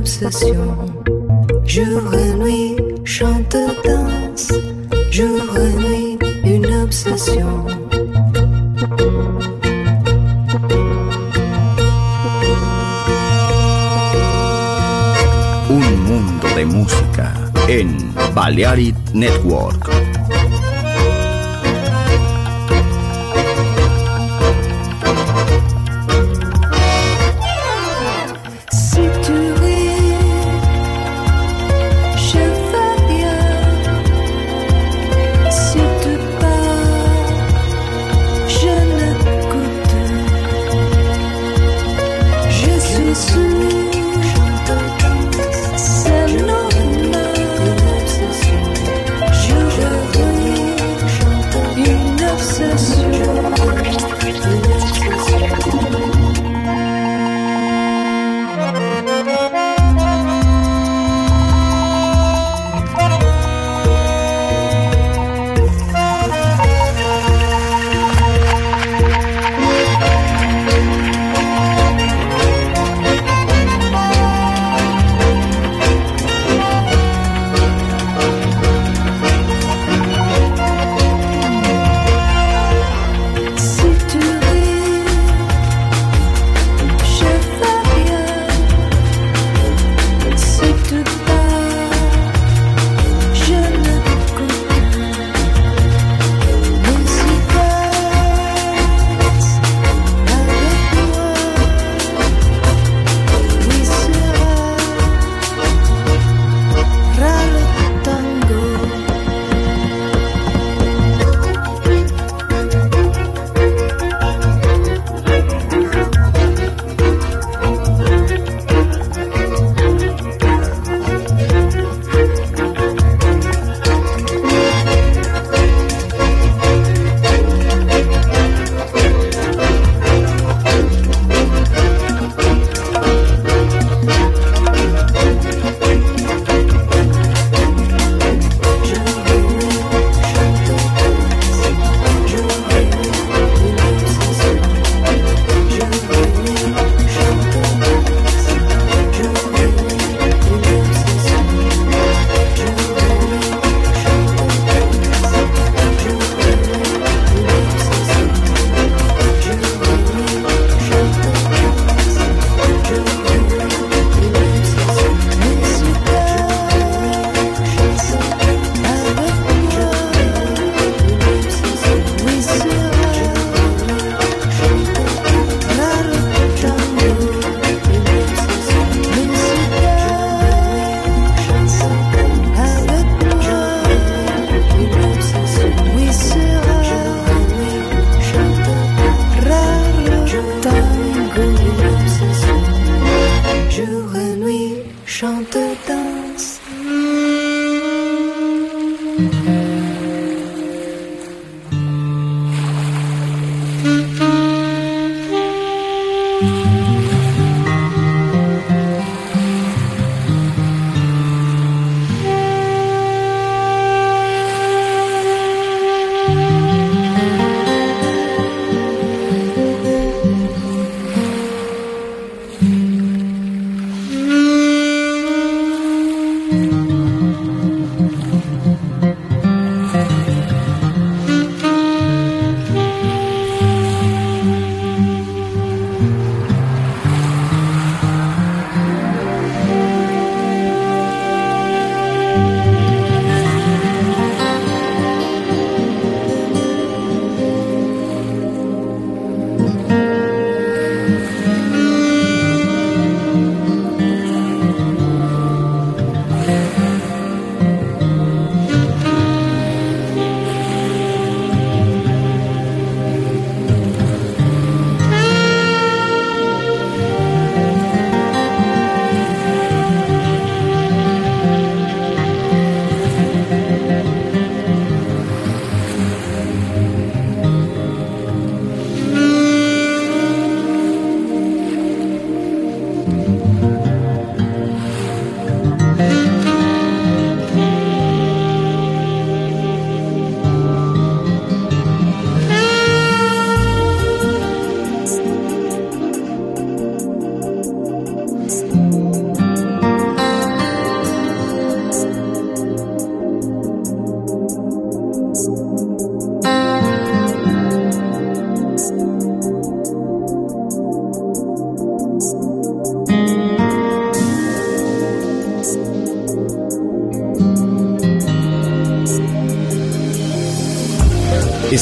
Obsession. Jour et nuit, chante, danse. Jour et nuit, une obsession. Un mundo de música en Balearic Network.